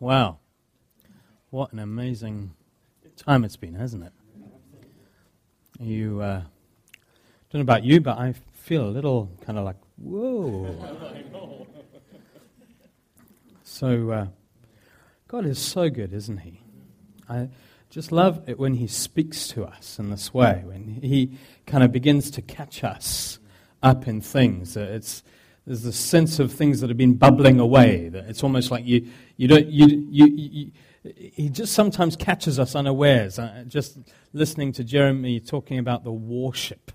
Wow. What an amazing time it's been, hasn't it? You, uh, don't know about you, but I feel a little kind of like, whoa. so, uh, God is so good, isn't He? I just love it when He speaks to us in this way, when He kind of begins to catch us up in things. It's, there's a sense of things that have been bubbling away. That it's almost like you, you don't, you, you, you, he just sometimes catches us unawares. Uh, just listening to Jeremy talking about the warship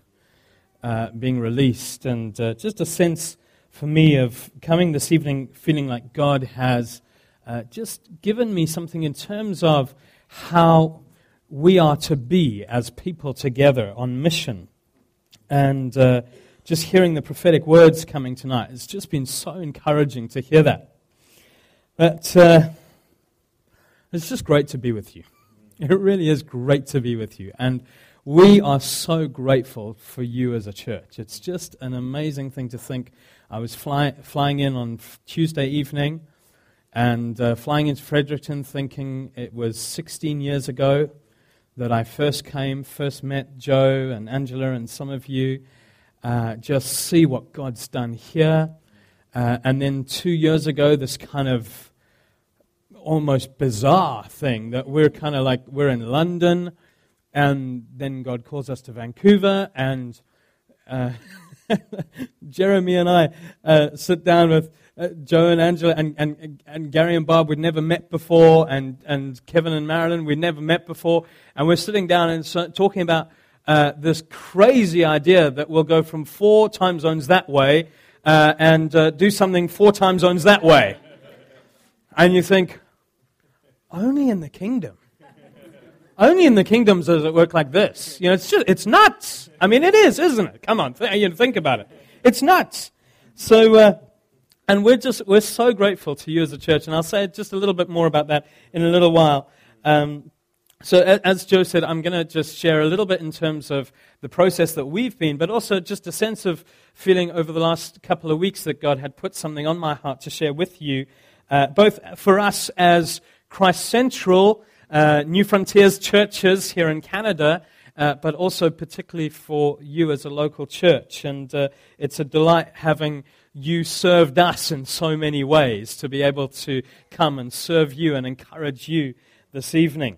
uh, being released, and uh, just a sense for me of coming this evening feeling like God has uh, just given me something in terms of how we are to be as people together on mission. And uh, just hearing the prophetic words coming tonight, it's just been so encouraging to hear that. But uh, it's just great to be with you. It really is great to be with you. And we are so grateful for you as a church. It's just an amazing thing to think. I was fly, flying in on Tuesday evening and uh, flying into Fredericton thinking it was 16 years ago that I first came, first met Joe and Angela and some of you. Uh, just see what God's done here. Uh, and then two years ago, this kind of almost bizarre thing that we're kind of like, we're in London, and then God calls us to Vancouver, and uh, Jeremy and I uh, sit down with uh, Joe and Angela and, and, and Gary and Barb we'd never met before, and, and Kevin and Marilyn we'd never met before, and we're sitting down and so, talking about uh, this crazy idea that we'll go from four time zones that way uh, and uh, do something four time zones that way. And you think, only in the kingdom. Only in the kingdoms does it work like this. You know, it's just, it's nuts. I mean, it is, isn't it? Come on, th- you know, think about it. It's nuts. So, uh, and we're just, we're so grateful to you as a church, and I'll say just a little bit more about that in a little while. Um, so, as Joe said, I'm going to just share a little bit in terms of the process that we've been, but also just a sense of feeling over the last couple of weeks that God had put something on my heart to share with you, uh, both for us as Christ Central, uh, New Frontiers churches here in Canada, uh, but also particularly for you as a local church. And uh, it's a delight having you served us in so many ways to be able to come and serve you and encourage you this evening.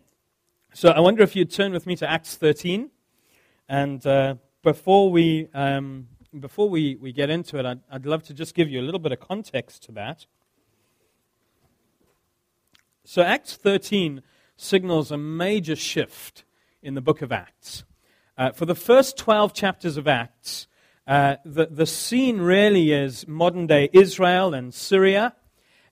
So I wonder if you'd turn with me to Acts 13. And uh, before, we, um, before we, we get into it, I'd, I'd love to just give you a little bit of context to that. So Acts 13 signals a major shift in the book of Acts. Uh, for the first 12 chapters of Acts, uh, the, the scene really is modern day Israel and Syria.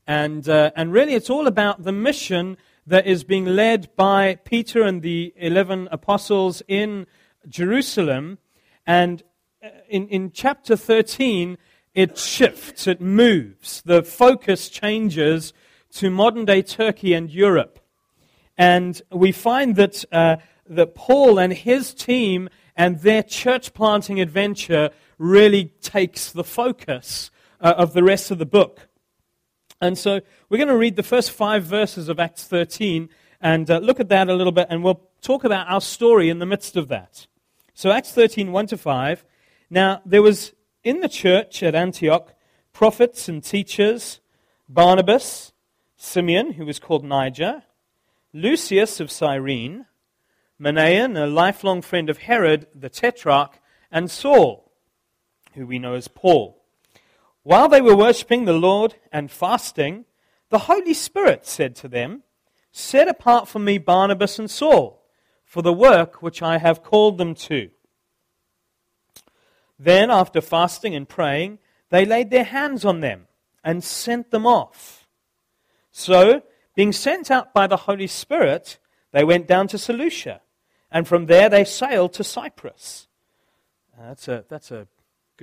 And, uh, and really, it's all about the mission that is being led by Peter and the 11 apostles in Jerusalem. And uh, in, in chapter 13, it shifts, it moves. The focus changes to modern day Turkey and Europe. And we find that, uh, that Paul and his team and their church planting adventure really takes the focus uh, of the rest of the book. And so we're going to read the first five verses of Acts 13 and uh, look at that a little bit, and we'll talk about our story in the midst of that. So, Acts 13, 1 to 5. Now, there was in the church at Antioch prophets and teachers Barnabas, Simeon, who was called Niger, Lucius of Cyrene, Manaen, a lifelong friend of Herod the Tetrarch, and Saul, who we know as Paul. While they were worshipping the Lord and fasting, the Holy Spirit said to them, Set apart for me Barnabas and Saul for the work which I have called them to. Then, after fasting and praying, they laid their hands on them and sent them off. So, being sent out by the Holy Spirit, they went down to Seleucia, and from there they sailed to Cyprus. That's, a, that's a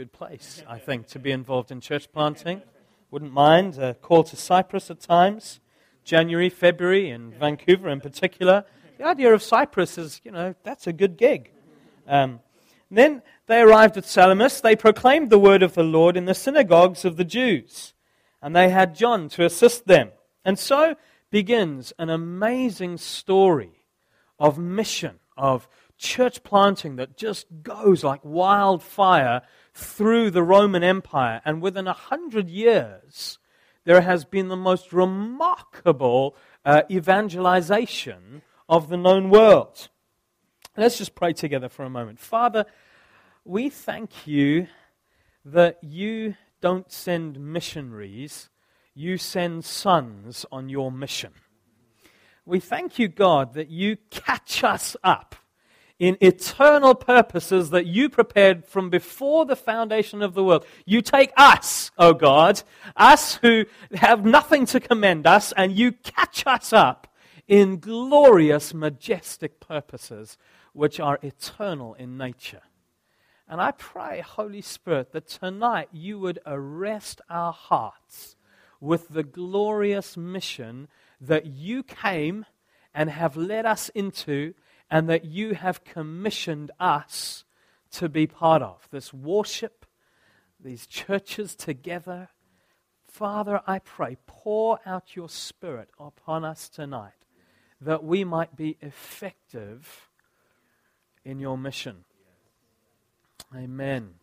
good place, I think, to be involved in church planting. Wouldn't mind a call to Cyprus at times, January, February, in Vancouver in particular. The idea of Cyprus is, you know, that's a good gig. Um, then they arrived at Salamis. They proclaimed the word of the Lord in the synagogues of the Jews, and they had John to assist them. And so, begins an amazing story of mission, of church planting that just goes like wildfire through the Roman Empire. And within a hundred years, there has been the most remarkable uh, evangelization of the known world. Let's just pray together for a moment. Father, we thank you that you don't send missionaries, you send sons on your mission. We thank you, God, that you catch us up in eternal purposes that you prepared from before the foundation of the world. You take us, O oh God, us who have nothing to commend us, and you catch us up in glorious, majestic purposes which are eternal in nature. And I pray, Holy Spirit, that tonight you would arrest our hearts with the glorious mission that you came and have led us into and that you have commissioned us to be part of. This worship, these churches together. Father, I pray, pour out your Spirit upon us tonight that we might be effective in your mission. Amen.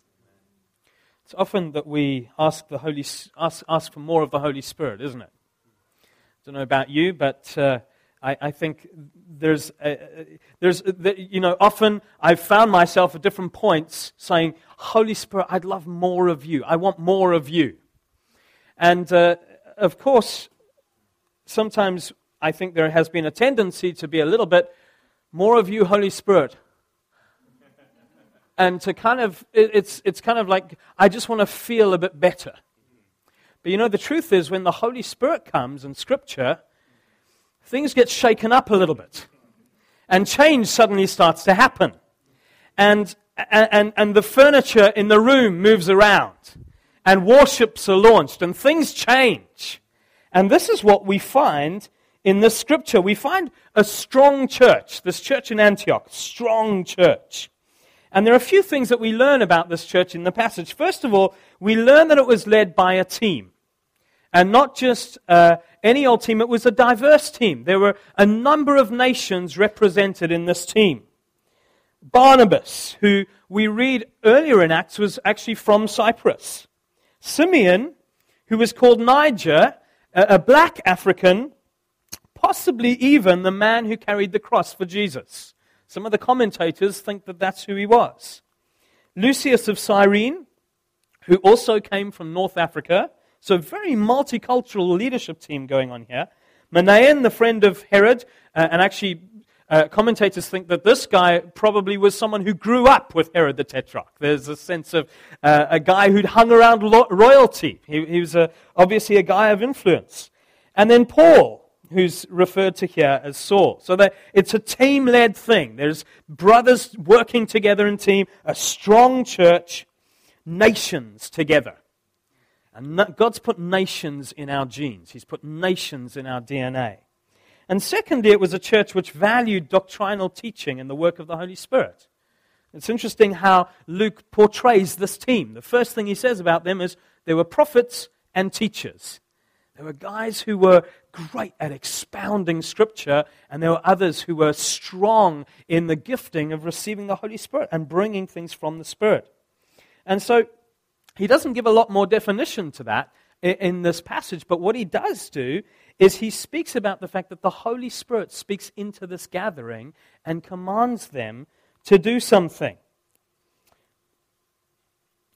It's often that we ask, the Holy, ask, ask for more of the Holy Spirit, isn't it? I don't know about you, but uh, I, I think there's, a, there's uh, you know, often I've found myself at different points saying, Holy Spirit, I'd love more of you. I want more of you. And uh, of course, sometimes I think there has been a tendency to be a little bit more of you, Holy Spirit. and to kind of, it's, it's kind of like, I just want to feel a bit better. But you know, the truth is, when the Holy Spirit comes in Scripture, things get shaken up a little bit. And change suddenly starts to happen. And, and, and the furniture in the room moves around. And warships are launched. And things change. And this is what we find in this scripture. We find a strong church. This church in Antioch. Strong church. And there are a few things that we learn about this church in the passage. First of all, we learn that it was led by a team. And not just uh, any old team, it was a diverse team. There were a number of nations represented in this team. Barnabas, who we read earlier in Acts, was actually from Cyprus. Simeon, who was called Niger, a black African, possibly even the man who carried the cross for Jesus. Some of the commentators think that that's who he was. Lucius of Cyrene, who also came from North Africa, so, very multicultural leadership team going on here. Manaen, the friend of Herod, uh, and actually, uh, commentators think that this guy probably was someone who grew up with Herod the Tetrarch. There's a sense of uh, a guy who'd hung around lo- royalty. He, he was a, obviously a guy of influence. And then Paul, who's referred to here as Saul. So that it's a team led thing. There's brothers working together in team, a strong church, nations together. And God's put nations in our genes, He's put nations in our DNA. And secondly, it was a church which valued doctrinal teaching and the work of the Holy Spirit. It's interesting how Luke portrays this team. The first thing he says about them is they were prophets and teachers. There were guys who were great at expounding Scripture, and there were others who were strong in the gifting of receiving the Holy Spirit and bringing things from the Spirit. And so he doesn't give a lot more definition to that in this passage, but what he does do is he speaks about the fact that the Holy Spirit speaks into this gathering and commands them to do something.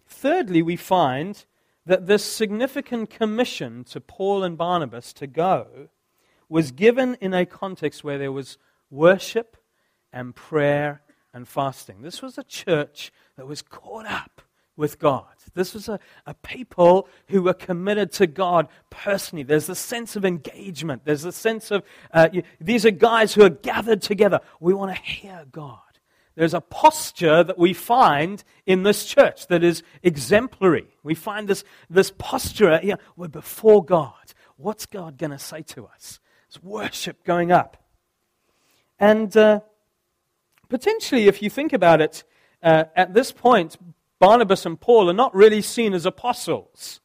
Thirdly, we find that this significant commission to Paul and Barnabas to go was given in a context where there was worship and prayer and fasting. This was a church that was caught up with God. This was a, a people who were committed to God personally. There's a sense of engagement. There's a sense of, uh, you, these are guys who are gathered together. We want to hear God. There's a posture that we find in this church that is exemplary. We find this, this posture, you know, we're before God. What's God going to say to us? It's worship going up. And uh, potentially, if you think about it, uh, at this point, Barnabas and Paul are not really seen as apostles.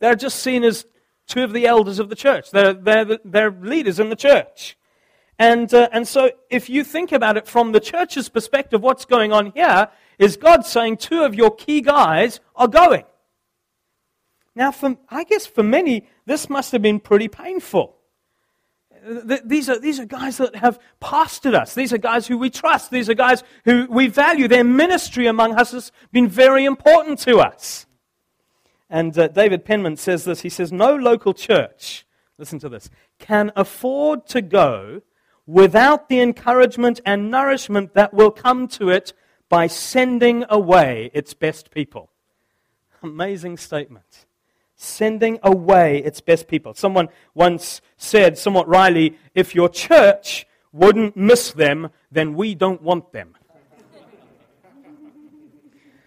They're just seen as two of the elders of the church. They're, they're, they're leaders in the church. And, uh, and so, if you think about it from the church's perspective, what's going on here is God saying two of your key guys are going. Now, for, I guess for many, this must have been pretty painful. These are, these are guys that have pastored us. These are guys who we trust. These are guys who we value. Their ministry among us has been very important to us. And uh, David Penman says this. He says, No local church, listen to this, can afford to go without the encouragement and nourishment that will come to it by sending away its best people. Amazing statement. Sending away its best people. Someone once said, somewhat wryly, if your church wouldn't miss them, then we don't want them.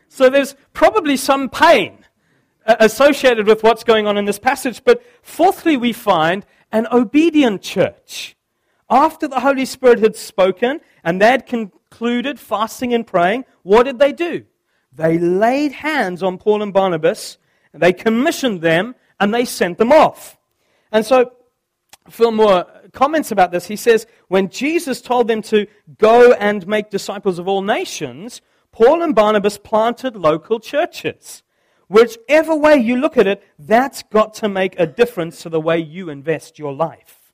so there's probably some pain uh, associated with what's going on in this passage. But fourthly, we find an obedient church after the Holy Spirit had spoken and they had concluded fasting and praying, what did they do? They laid hands on Paul and Barnabas, they commissioned them, and they sent them off. And so, Phil Moore comments about this. He says, when Jesus told them to go and make disciples of all nations, Paul and Barnabas planted local churches. Whichever way you look at it, that's got to make a difference to the way you invest your life.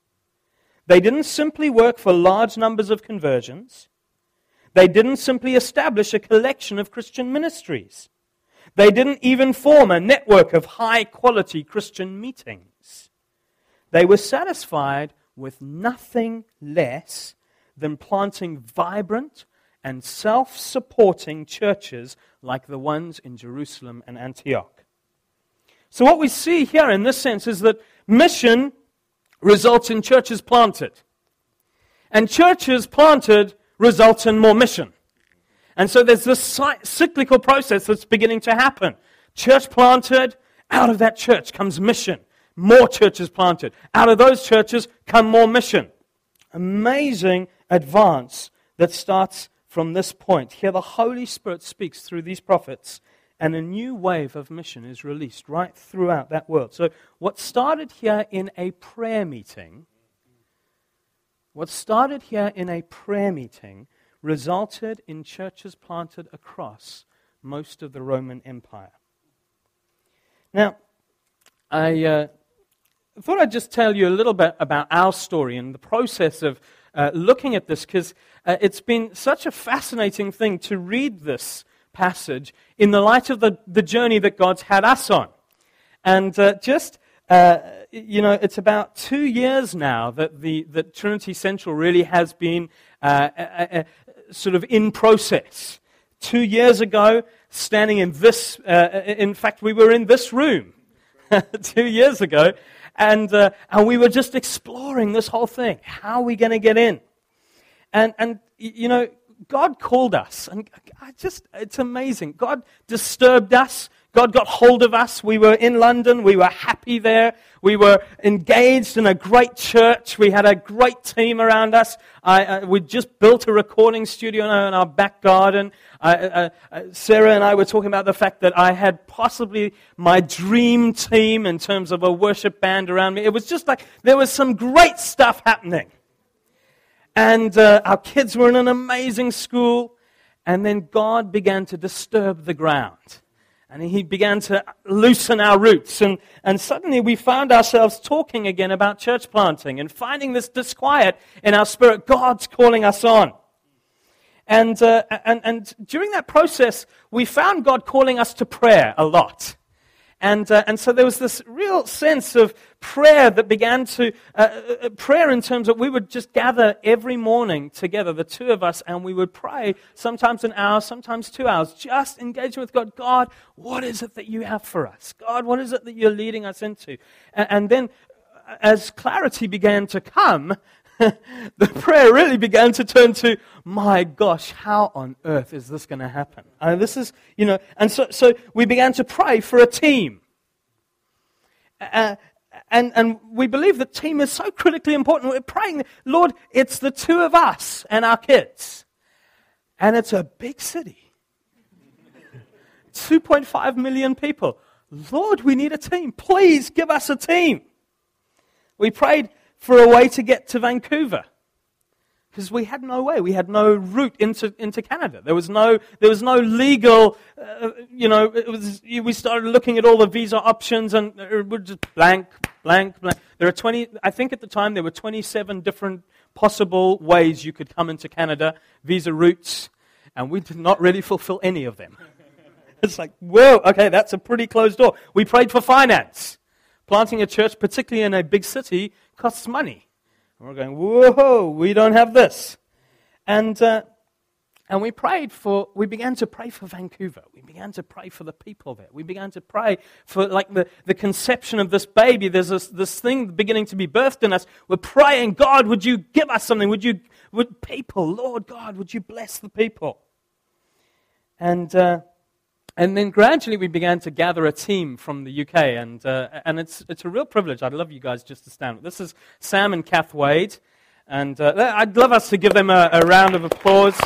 They didn't simply work for large numbers of conversions. They didn't simply establish a collection of Christian ministries. They didn't even form a network of high quality Christian meetings. They were satisfied with nothing less than planting vibrant and self supporting churches like the ones in Jerusalem and Antioch. So, what we see here in this sense is that mission results in churches planted. And churches planted results in more mission. And so there's this cyclical process that's beginning to happen. Church planted, out of that church comes mission. More churches planted. Out of those churches come more mission. Amazing advance that starts from this point. Here, the Holy Spirit speaks through these prophets and a new wave of mission is released right throughout that world. So, what started here in a prayer meeting, what started here in a prayer meeting, resulted in churches planted across most of the Roman Empire. Now, I uh, thought I'd just tell you a little bit about our story and the process of uh, looking at this because uh, it's been such a fascinating thing to read this passage in the light of the, the journey that God's had us on. And uh, just, uh, you know, it's about two years now that, the, that Trinity Central really has been uh, sort of in process. Two years ago, standing in this, uh, in fact, we were in this room two years ago, and, and we were just exploring this whole thing. How are we going to get in? And, and, you know, God called us, and I just, it's amazing. God disturbed us. God got hold of us. We were in London. We were happy there. We were engaged in a great church. We had a great team around us. I, uh, we just built a recording studio in our back garden. Uh, uh, Sarah and I were talking about the fact that I had possibly my dream team in terms of a worship band around me. It was just like there was some great stuff happening. And uh, our kids were in an amazing school. And then God began to disturb the ground. And he began to loosen our roots. And, and suddenly we found ourselves talking again about church planting and finding this disquiet in our spirit. God's calling us on. And, uh, and, and during that process, we found God calling us to prayer a lot. And, uh, and so there was this real sense of prayer that began to, uh, uh, uh, prayer in terms of we would just gather every morning together, the two of us, and we would pray, sometimes an hour, sometimes two hours, just engaging with God. God, what is it that you have for us? God, what is it that you're leading us into? And, and then uh, as clarity began to come, the prayer really began to turn to, my gosh, how on earth is this going to happen? And this is, you know, and so, so we began to pray for a team. Uh, and, and we believe that team is so critically important. We're praying, Lord, it's the two of us and our kids. And it's a big city 2.5 million people. Lord, we need a team. Please give us a team. We prayed for a way to get to Vancouver because we had no way. We had no route into, into Canada. There was no, there was no legal, uh, you know, it was, we started looking at all the visa options and it was just blank, blank, blank. There are 20, I think at the time there were 27 different possible ways you could come into Canada, visa routes, and we did not really fulfill any of them. it's like, whoa, okay, that's a pretty closed door. We prayed for finance. Planting a church, particularly in a big city, costs money. And we're going, whoa, we don't have this. And, uh, and we prayed for, we began to pray for Vancouver. We began to pray for the people there. We began to pray for like the, the conception of this baby. There's this, this thing beginning to be birthed in us. We're praying, God, would you give us something? Would you, would people, Lord God, would you bless the people? And, uh, and then gradually we began to gather a team from the UK, and, uh, and it's, it's a real privilege. I'd love you guys just to stand. This is Sam and Kath Wade, and uh, I'd love us to give them a, a round of applause.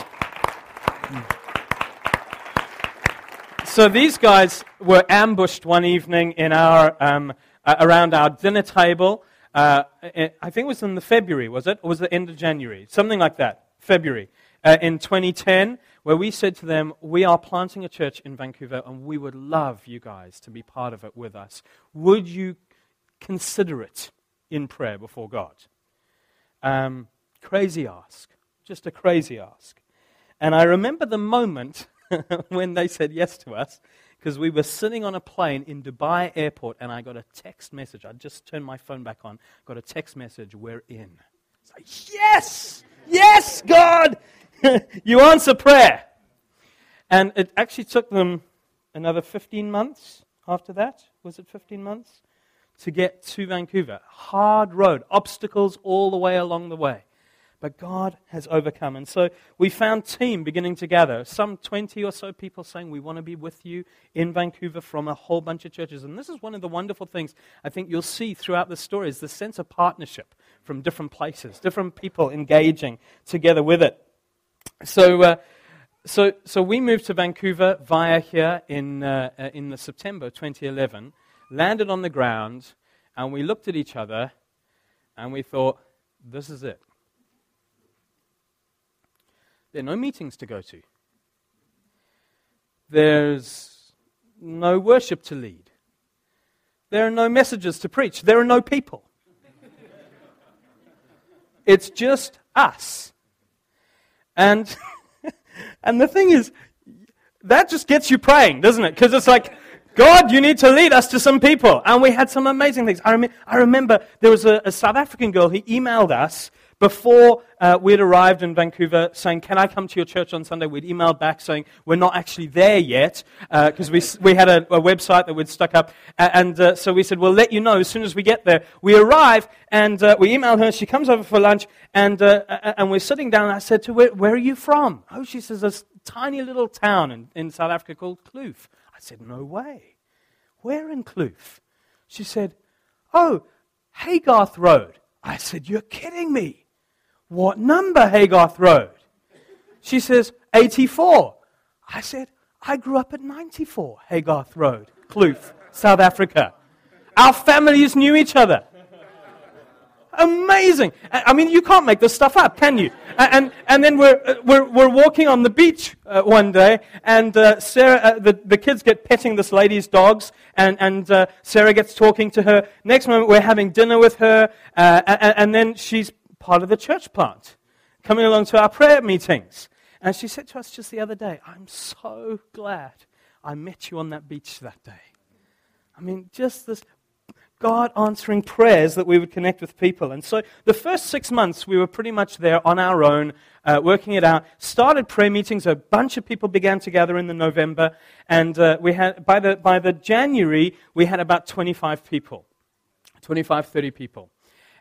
So these guys were ambushed one evening in our, um, uh, around our dinner table. Uh, I think it was in the February, was it? Or was it the end of January? Something like that. February. Uh, in 2010 where we said to them, We are planting a church in Vancouver and we would love you guys to be part of it with us. Would you consider it in prayer before God? Um, crazy ask. Just a crazy ask. And I remember the moment when they said yes to us because we were sitting on a plane in Dubai airport and I got a text message. I just turned my phone back on, got a text message, We're in. It's like, Yes! Yes, God! you answer prayer. And it actually took them another 15 months after that. Was it 15 months? To get to Vancouver. Hard road, obstacles all the way along the way. But God has overcome. And so we found team beginning to gather. Some 20 or so people saying, We want to be with you in Vancouver from a whole bunch of churches. And this is one of the wonderful things I think you'll see throughout the story is the sense of partnership from different places, different people engaging together with it. So, uh, so, so we moved to Vancouver via here in, uh, uh, in the September 2011, landed on the ground, and we looked at each other and we thought, this is it. There are no meetings to go to. There's no worship to lead. There are no messages to preach. There are no people. it's just us. And, and the thing is, that just gets you praying, doesn't it? Because it's like, God, you need to lead us to some people. And we had some amazing things. I, rem- I remember there was a, a, South African girl, who emailed us before uh, we'd arrived in Vancouver saying, Can I come to your church on Sunday? We'd emailed back saying, We're not actually there yet, because uh, we, we had a, a, website that we'd stuck up. And uh, so we said, We'll let you know as soon as we get there. We arrive, and uh, we email her. She comes over for lunch, and, uh, and we're sitting down. And I said to her, where, where are you from? Oh, she says, This tiny little town in, in South Africa called Kloof. I said, No way. Where in Kloof? She said, Oh, Haygarth Road. I said, You're kidding me. What number, Haygarth Road? She says, 84. I said, I grew up at 94 Haygarth Road, Kloof, South Africa. Our families knew each other. Amazing. I mean, you can't make this stuff up, can you? And, and then we're, uh, we're, we're walking on the beach uh, one day, and uh, Sarah, the, the kids get petting this lady's dogs, and, and Sarah gets talking to her. Next moment, we're having dinner with her, and then she's part of the church plant, coming along to our prayer meetings. And she said to us just the other day, I'm so glad I met you on that beach that day. I mean, just this God answering prayers that we would connect with people. And so the first six months, we were pretty much there on our own, uh, working it out. Started prayer meetings. A bunch of people began to gather in the November. And uh, we had, by, the, by the January, we had about 25 people, 25, 30 people.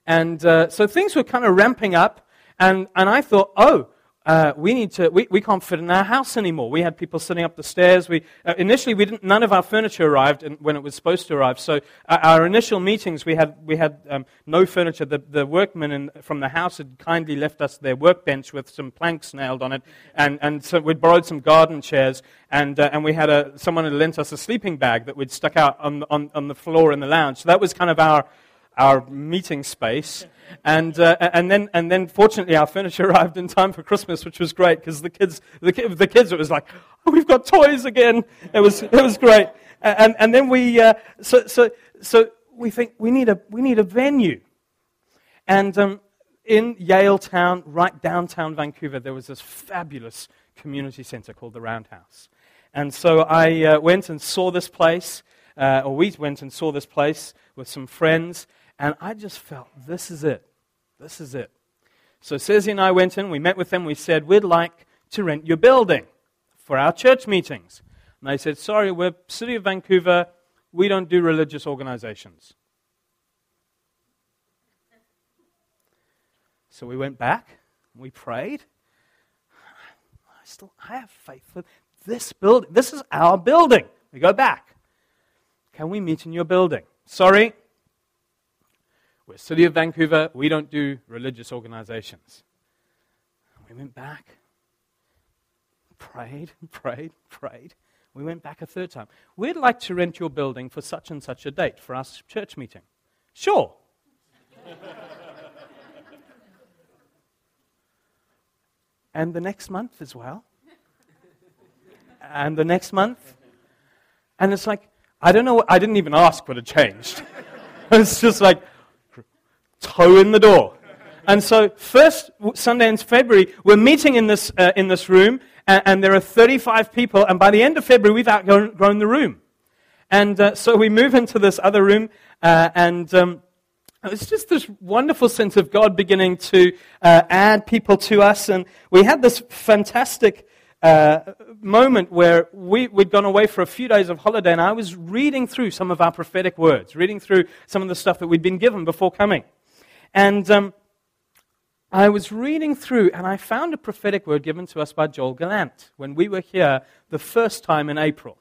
And uh, so things were kind of ramping up, and, and I thought, oh, uh, we need to, we, we can't fit in our house anymore. We had people sitting up the stairs. We, uh, initially, we didn't, none of our furniture arrived when it was supposed to arrive. So uh, our initial meetings, we had, we had um, no furniture. The, the workmen in, from the house had kindly left us their workbench with some planks nailed on it. And, and so we'd borrowed some garden chairs. And, uh, and we had a, someone had lent us a sleeping bag that we'd stuck out on, on, on the floor in the lounge. So that was kind of our, our meeting space. And, uh, and, then, and then, fortunately, our furniture arrived in time for Christmas, which was great because the kids, the, the kids, it was like, oh, we've got toys again. It was, it was great. And, and then we, uh, so, so, so we think we need a, we need a venue. And um, in Yaletown, right downtown Vancouver, there was this fabulous community center called the Roundhouse. And so I uh, went and saw this place, uh, or we went and saw this place with some friends, and I just felt this is it. This is it. So Susie and I went in, we met with them, we said, We'd like to rent your building for our church meetings. And they said, Sorry, we're City of Vancouver, we don't do religious organizations. So we went back, we prayed. I still I have faith for this building. This is our building. We go back. Can we meet in your building? Sorry. We're City of Vancouver. We don't do religious organizations. We went back, prayed, prayed, prayed. We went back a third time. We'd like to rent your building for such and such a date for our church meeting. Sure. and the next month as well. And the next month. And it's like, I don't know, I didn't even ask what had changed. it's just like, toe in the door. And so, first Sunday in February, we're meeting in this, uh, in this room, and, and, there are 35 people, and by the end of February, we've outgrown the room. And uh, so we move into this other room, uh, and um, it's just this wonderful sense of God beginning to uh, add people to us. And we had this fantastic uh, moment where we, we'd gone away for a few days of holiday, and I was reading through some of our prophetic words, reading through some of the stuff that we'd been given before coming. And um, I was reading through, and I found a prophetic word given to us by Joel Gallant when we were here the first time in April.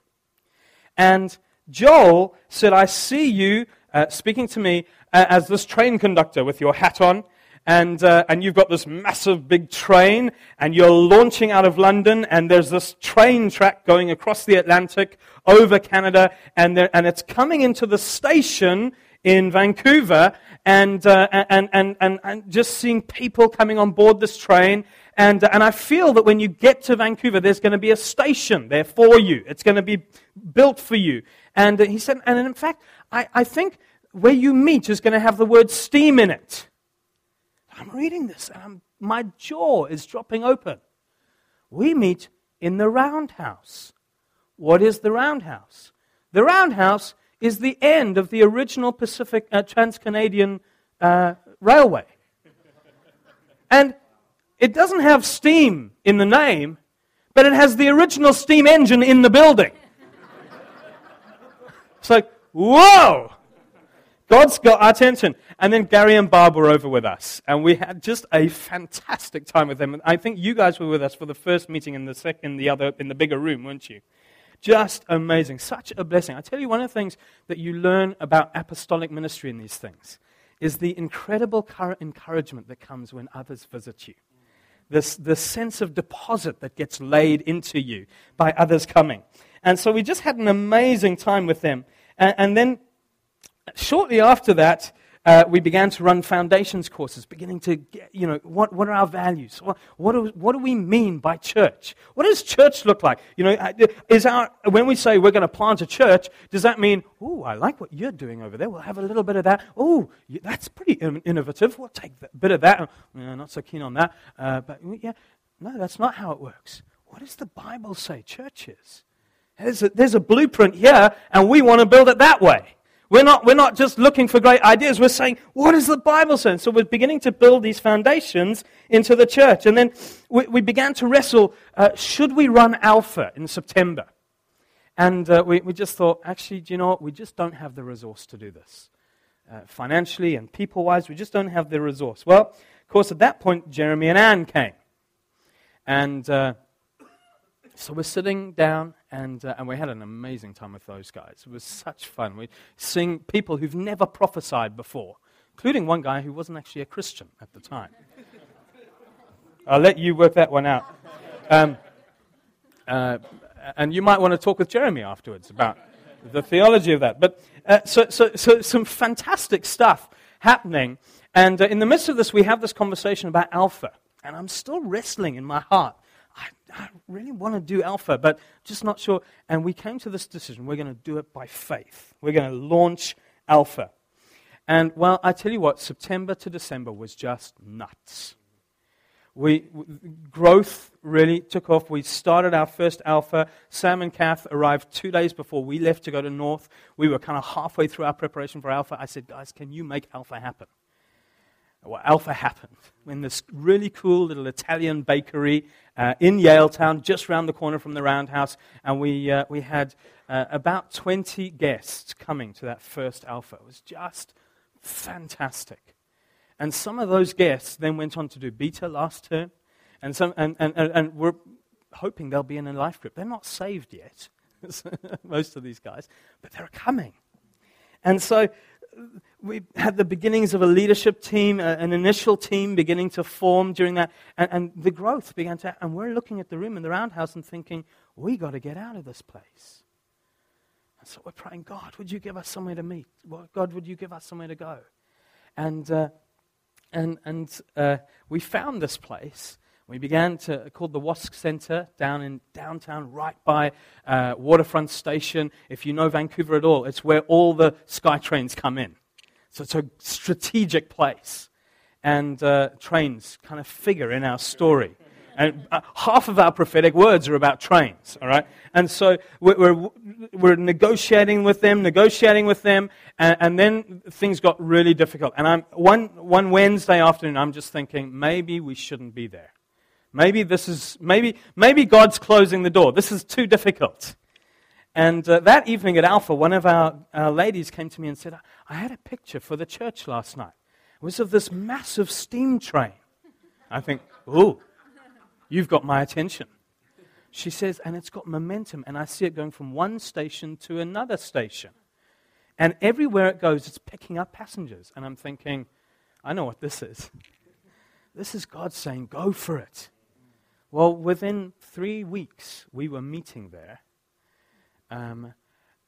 And Joel said, I see you uh, speaking to me uh, as this train conductor with your hat on, and, uh, and you've got this massive big train, and you're launching out of London, and there's this train track going across the Atlantic over Canada, and, there, and it's coming into the station in Vancouver, and, uh, and, and, and, and just seeing people coming on board this train. And, uh, and I feel that when you get to Vancouver, there's going to be a station there for you. It's going to be built for you. And uh, he said, and in fact, I, I think where you meet is going to have the word steam in it. I'm reading this and I'm, my jaw is dropping open. We meet in the roundhouse. What is the roundhouse? The roundhouse is the end of the original Pacific uh, Trans-Canadian uh, Railway. And it doesn't have steam in the name, but it has the original steam engine in the building. It's like, whoa! God's got our attention. And then Gary and Barb were over with us, and we had just a fantastic time with them. I think you guys were with us for the first meeting in the, in the, other, in the bigger room, weren't you? Just amazing. Such a blessing. I tell you, one of the things that you learn about apostolic ministry in these things is the incredible encouragement that comes when others visit you. This, this sense of deposit that gets laid into you by others coming. And so we just had an amazing time with them. And, and then shortly after that, uh, we began to run foundations courses, beginning to get, you know, what, what are our values? What, what, do, what do we mean by church? What does church look like? You know, uh, is our, when we say we're going to plant a church, does that mean, oh, I like what you're doing over there. We'll have a little bit of that. Oh, that's pretty innovative. We'll take a bit of that. Uh, not so keen on that. Uh, but yeah, no, that's not how it works. What does the Bible say church is? There's a, there's a blueprint here, and we want to build it that way. We're not, we're not just looking for great ideas. We're saying, what does the Bible say? So we're beginning to build these foundations into the church. And then we, we began to wrestle uh, should we run Alpha in September? And uh, we, we just thought, actually, do you know what? We just don't have the resource to do this. Uh, financially and people wise, we just don't have the resource. Well, of course, at that point, Jeremy and Anne came. And uh, so we're sitting down and, uh, and we had an amazing time with those guys. It was such fun. We sing people who've never prophesied before, including one guy who wasn't actually a Christian at the time. I'll let you work that one out. Um, uh, and you might want to talk with Jeremy afterwards about the theology of that. But uh, so, so, so some fantastic stuff. happening. And uh, in the midst of this, we have this conversation about Alpha. And I'm still wrestling in my heart. I, I really want to do Alpha, but just not sure. And we came to this decision we're going to do it by faith. We're going to launch Alpha. And well, I tell you what, September to December was just nuts. We, growth really took off. We started our first alpha. Sam and Kath arrived two days before we left to go to North. We were kind of halfway through our preparation for alpha. I said, guys, can you make alpha happen? Well, alpha happened in this really cool little Italian bakery uh, in Yaletown, just round the corner from the Roundhouse. And we, uh, we had uh, about 20 guests coming to that first alpha. It was just fantastic. And some of those guests then went on to do beta last term, and, some, and, and, and, and we're hoping they'll be in a life group. They're not saved yet, most of these guys, but they're coming. And so we had the beginnings of a leadership team, an initial team beginning to form during that, and, and the growth began to. And we're looking at the room in the roundhouse and thinking, we got to get out of this place. And so we're praying, God, would you give us somewhere to meet? God, would you give us somewhere to go? And uh, and, and uh, we found this place. We began to, called the Wosk Center down in downtown, right by uh, Waterfront Station. If you know Vancouver at all, it's where all the SkyTrains come in. So it's a strategic place. And uh, trains kind of figure in our story. And uh, half of our prophetic words are about trains, all right? And so we're, we're, negotiating with them, negotiating with them, and, and, then things got really difficult. And I'm, one, one Wednesday afternoon, I'm just thinking, maybe we shouldn't be there. Maybe this is, maybe, maybe God's closing the door. This is too difficult. And uh, that evening at Alpha, one of our, our ladies came to me and said, I had a picture for the church last night. It was of this massive steam train. I think, ooh, You've got my attention. She says, and it's got momentum, and I see it going from one station to another station. And everywhere it goes, it's picking up passengers. And I'm thinking, I know what this is. This is God saying, go for it. Well, within three weeks, we were meeting there. Um,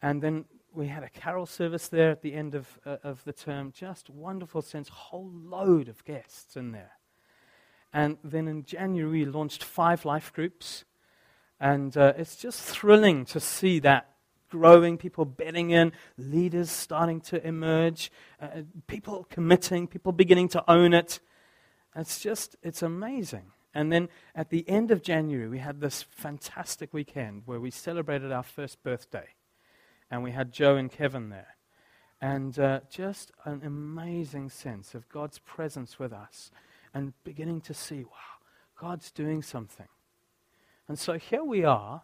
and then we had a carol service there at the end of, uh, of the term. Just wonderful sense, whole load of guests in there. And then in January, we launched five life groups. And uh, it's just thrilling to see that growing, people betting in, leaders starting to emerge, uh, people committing, people beginning to own it. It's just, it's amazing. And then at the end of January, we had this fantastic weekend where we celebrated our first birthday. And we had Joe and Kevin there. And uh, just an amazing sense of God's presence with us and beginning to see, wow, God's doing something. And so here we are,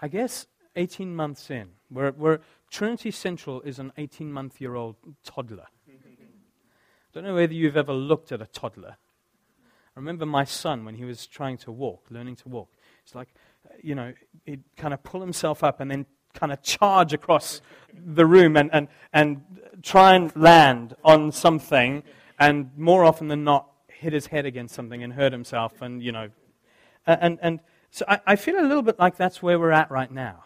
I guess 18 months in. We're, we're Trinity Central is an 18 month year old toddler. Don't know whether you've ever looked at a toddler. I remember my son when he was trying to walk, learning to walk. It's like, uh, you know, he'd kind of pull himself up and then kind of charge across the room and, and, and try and land on something. And more often than not, hit his head against something and hurt himself. And, you know, and, and so I, I feel a little bit like that's where we're at right now.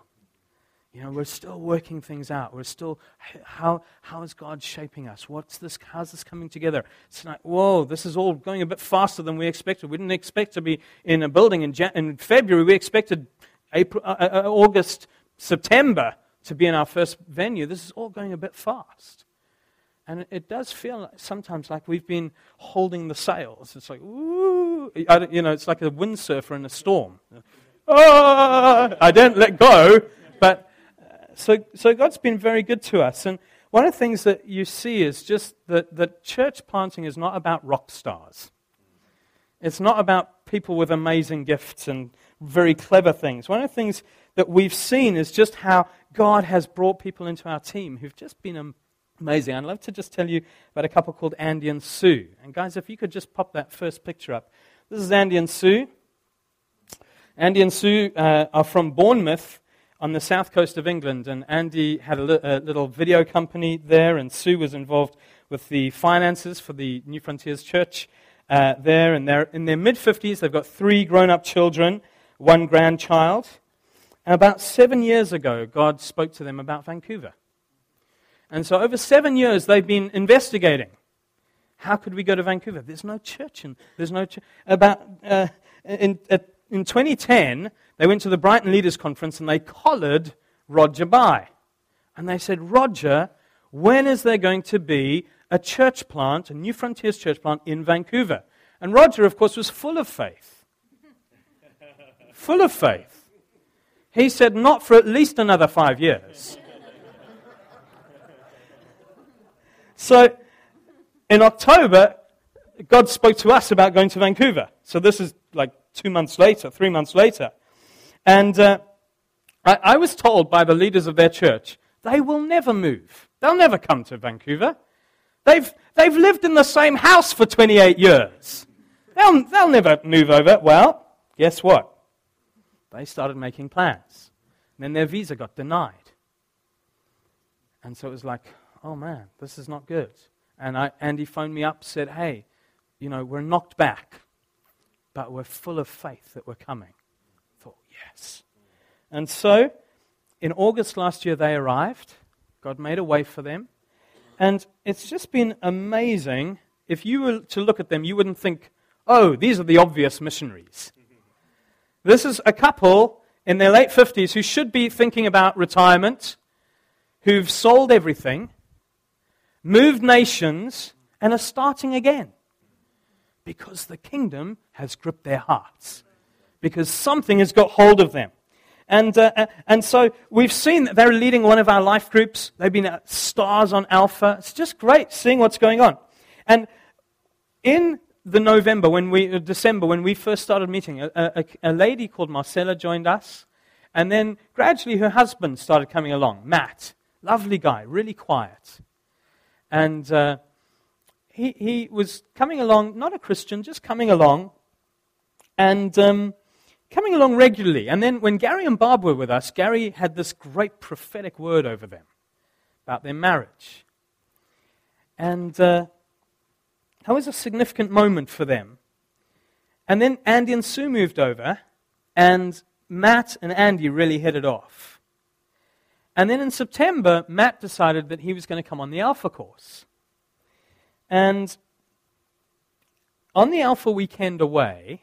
You know, we're still working things out. We're still, how, how is God shaping us? What's this, how's this coming together? It's like, whoa, this is all going a bit faster than we expected. We didn't expect to be in a building in, Jan- in February. We expected April, uh, uh, uh August, September to be in our first venue. This is all going a bit fast. And it does feel sometimes like we've been holding the sails. It's like, ooh, you know, it's like a windsurfer in a storm. Oh, I don't let go. But so, so God's been very good to us. And one of the things that you see is just that, that church planting is not about rock stars. It's not about people with amazing gifts and very clever things. One of the things that we've seen is just how God has brought people into our team who've just been Amazing. I'd love to just tell you about a couple called Andy and Sue. And guys, if you could just pop that first picture up. This is Andy and Sue. Andy and Sue uh, are from Bournemouth on the south coast of England. And Andy had a, li- a, little video company there, and Sue was involved with the finances for the New Frontiers Church uh, there. And they're in their mid 50s. They've got three grown up children, one grandchild. And about seven years ago, God spoke to them about Vancouver. And so, over seven years, they've been investigating How could we go to Vancouver? There's no church in. There's no about uh, in in 2010 they went to the Brighton Leaders Conference and they collared Roger by, and they said, Roger, when is there going to be a church plant, a New Frontiers church plant in Vancouver? And Roger, of course, was full of faith. full of faith. He said, not for at least another five years. so in October, God spoke to us about going to Vancouver. So this is like two months later, three months later. And uh, I, I was told by the leaders of their church, they will never move. They'll never come to Vancouver. They've, they've lived in the same house for 28 years. They'll, they'll never move over. Well, guess what? They started making plans. And then their visa got denied. And so it was like, oh man, this is not good. And I, Andy phoned me up, said, hey, you know, we're knocked back, but we're full of faith that we're coming. Yes. And so in August last year, they arrived. God made a way for them. And it's just been amazing. If you were to look at them, you wouldn't think, oh, these are the obvious missionaries. This is a couple in their late 50s who should be thinking about retirement, who've sold everything, moved nations, and are starting again. Because the kingdom has gripped their hearts. Because something has got hold of them. And, uh, uh, and so we've seen that they're leading one of our life groups. They've been uh, stars on Alpha. It's just great seeing what's going on. And in the November, when we, uh, December, when we first started meeting, a, a, a lady called Marcella joined us. And then gradually her husband started coming along, Matt. Lovely guy, really quiet. And uh, he, he was coming along, not a Christian, just coming along. And um, coming along regularly. And then when Gary and Barb were with us, Gary had this great prophetic word over them about their marriage. And uh, that was a significant moment for them. And then Andy and Sue moved over, and Matt and Andy really hit it off. And then in September, Matt decided that he was going to come on the Alpha course. And on the Alpha weekend away,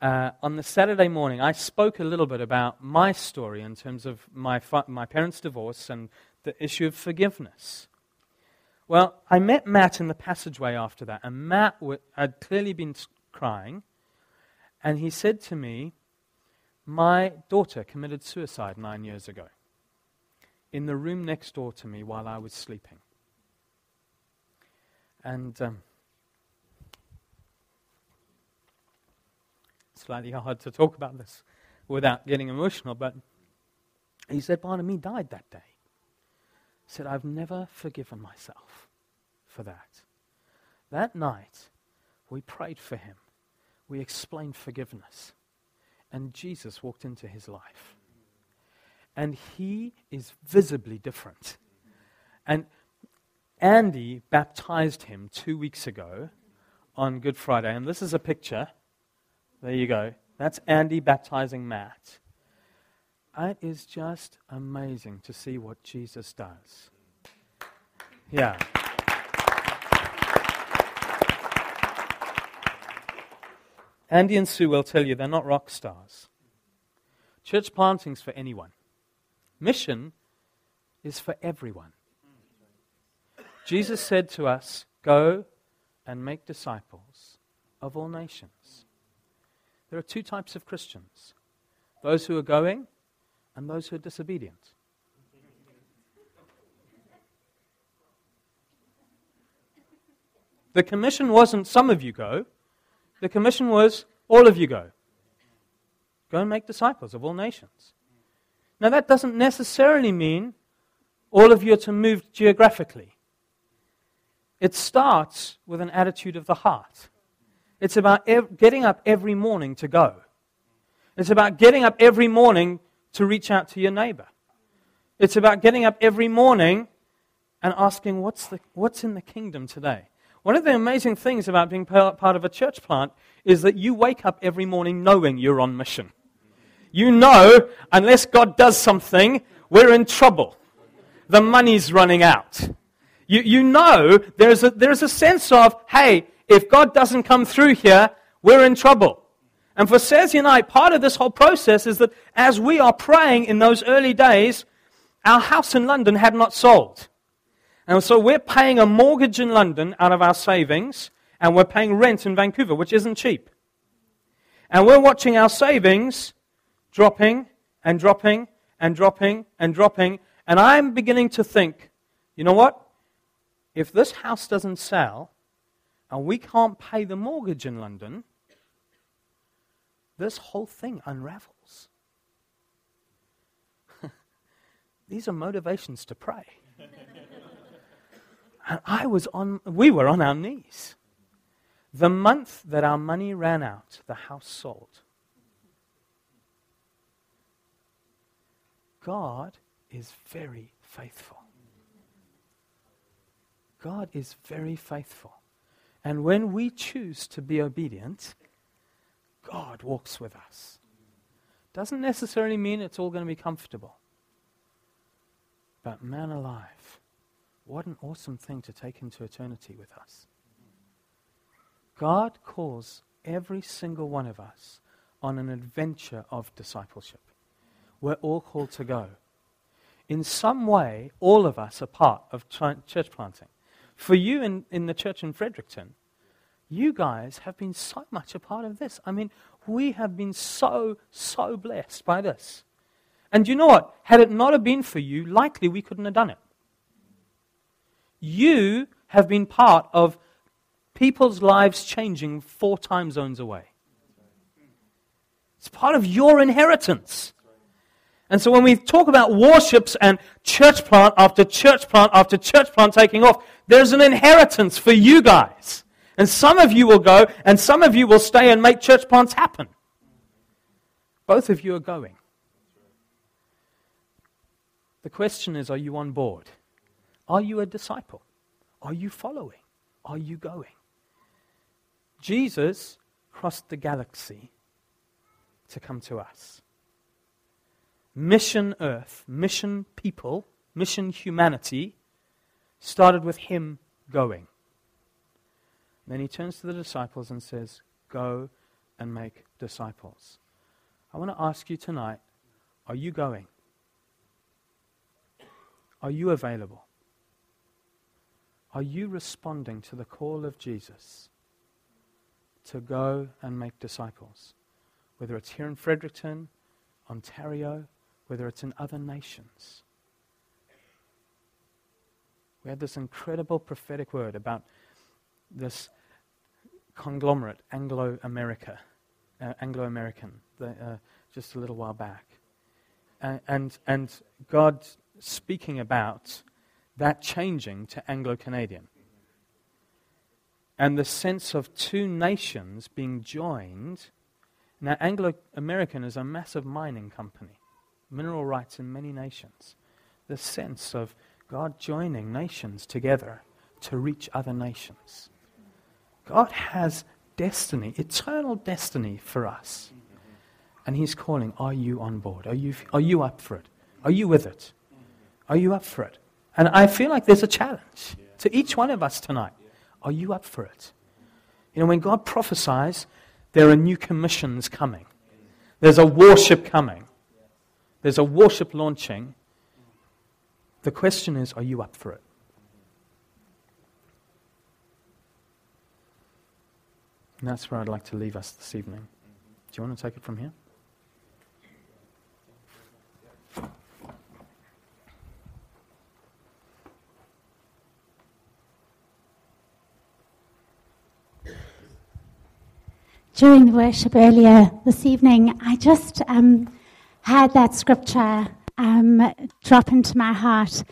uh, on the Saturday morning, I spoke a little bit about my story in terms of my, my parents' divorce and the issue of forgiveness. Well, I met Matt in the passageway after that, and Matt w- had clearly been crying, and he said to me, My daughter committed suicide nine years ago in the room next door to me while I was sleeping. And um, slightly hard to talk about this without getting emotional, but he said, me died that day. He said, I've never forgiven myself for that. That night, we prayed for him. We explained forgiveness. And Jesus walked into his life. And he is visibly different. And Andy baptized him two weeks ago on Good Friday. And this is a picture there you go. That's Andy baptizing Matt. It is just amazing to see what Jesus does. Yeah. Andy and Sue will tell you they're not rock stars. Church planting's for anyone. Mission is for everyone. Jesus said to us, Go and make disciples of all nations. There are two types of Christians those who are going and those who are disobedient. The commission wasn't some of you go, the commission was all of you go. Go and make disciples of all nations. Now, that doesn't necessarily mean all of you are to move geographically. It starts with an attitude of the heart. It's about ev- getting up every morning to go. It's about getting up every morning to reach out to your neighbor. It's about getting up every morning and asking, what's, the, what's in the kingdom today? One of the amazing things about being part of a church plant is that you wake up every morning knowing you're on mission. You know, unless God does something, we're in trouble. The money's running out. You, you know there's a, there's a sense of, hey, if God doesn't come through here, we're in trouble. And for and I, part of this whole process is that as we are praying in those early days, our house in London had not sold. And so we're paying a mortgage in London out of our savings, and we're paying rent in Vancouver, which isn't cheap. And we're watching our savings dropping and dropping and dropping and dropping. And I'm beginning to think, you know what? If this house doesn't sell and we can't pay the mortgage in London, this whole thing unravels. These are motivations to pray. and I was on, we were on our knees. The month that our money ran out, the house sold. God is very faithful. God is very faithful. And when we choose to be obedient, God walks with us. Doesn't necessarily mean it's all going to be comfortable. But man alive, what an awesome thing to take into eternity with us. God calls every single one of us on an adventure of discipleship. We're all called to go. In some way, all of us are part of church planting. For you in, in the church in Fredericton, you guys have been so much a part of this. I mean, we have been so, so blessed by this. And you know what? Had it not have been for you, likely we couldn't have done it. You have been part of people's lives changing four time zones away. It's part of your inheritance. And so when we talk about warships and church plant after church plant after church plant taking off, there's an inheritance for you guys. And some of you will go, and some of you will stay and make church plants happen. Both of you are going. The question is are you on board? Are you a disciple? Are you following? Are you going? Jesus crossed the galaxy to come to us. Mission Earth, mission people, mission humanity started with him going. Then he turns to the disciples and says, Go and make disciples. I want to ask you tonight are you going? Are you available? Are you responding to the call of Jesus to go and make disciples? Whether it's here in Fredericton, Ontario, whether it's in other nations. We had this incredible prophetic word about this conglomerate, Anglo America, uh, Anglo American, uh, just a little while back. Uh, and, and God speaking about that changing to Anglo Canadian. And the sense of two nations being joined. Now, Anglo American is a massive mining company, mineral rights in many nations. The sense of God joining nations together to reach other nations. God has destiny, eternal destiny for us. And He's calling, Are you on board? Are you, are you up for it? Are you with it? Are you up for it? And I feel like there's a challenge to each one of us tonight. Are you up for it? You know, when God prophesies, there are new commissions coming, there's a worship coming, there's a worship launching. The question is, are you up for it? And that's where I'd like to leave us this evening. Do you want to take it from here? During the worship earlier this evening, I just um, had that scripture um, drop into my heart.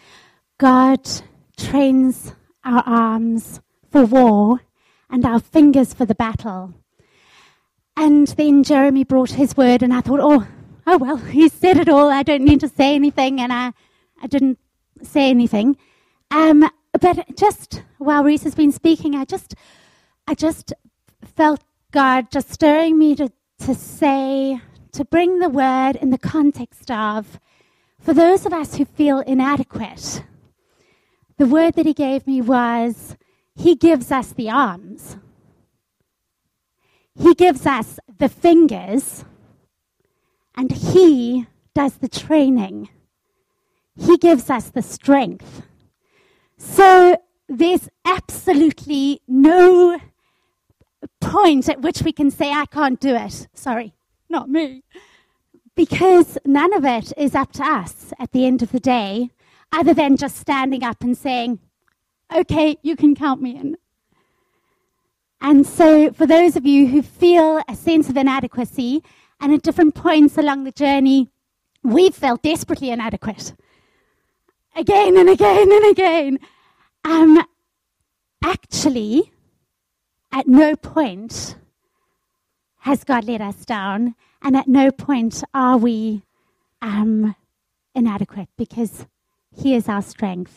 God trains our arms for war and our fingers for the battle. And then Jeremy brought his word, and I thought, oh, oh well, he said it all. I don't need to say anything, and I, I didn't say anything. Um, but just while Reese has been speaking, I just, I just felt God just stirring me to, to say, to bring the word in the context of, for those of us who feel inadequate, the word that he gave me was He gives us the arms, He gives us the fingers, and He does the training. He gives us the strength. So there's absolutely no point at which we can say, I can't do it. Sorry, not me. Because none of it is up to us at the end of the day, other than just standing up and saying, okay, you can count me in. And so, for those of you who feel a sense of inadequacy, and at different points along the journey, we've felt desperately inadequate. Again and again and again. Um, actually, at no point has God let us down, and at no point are we um, inadequate because He is our strength.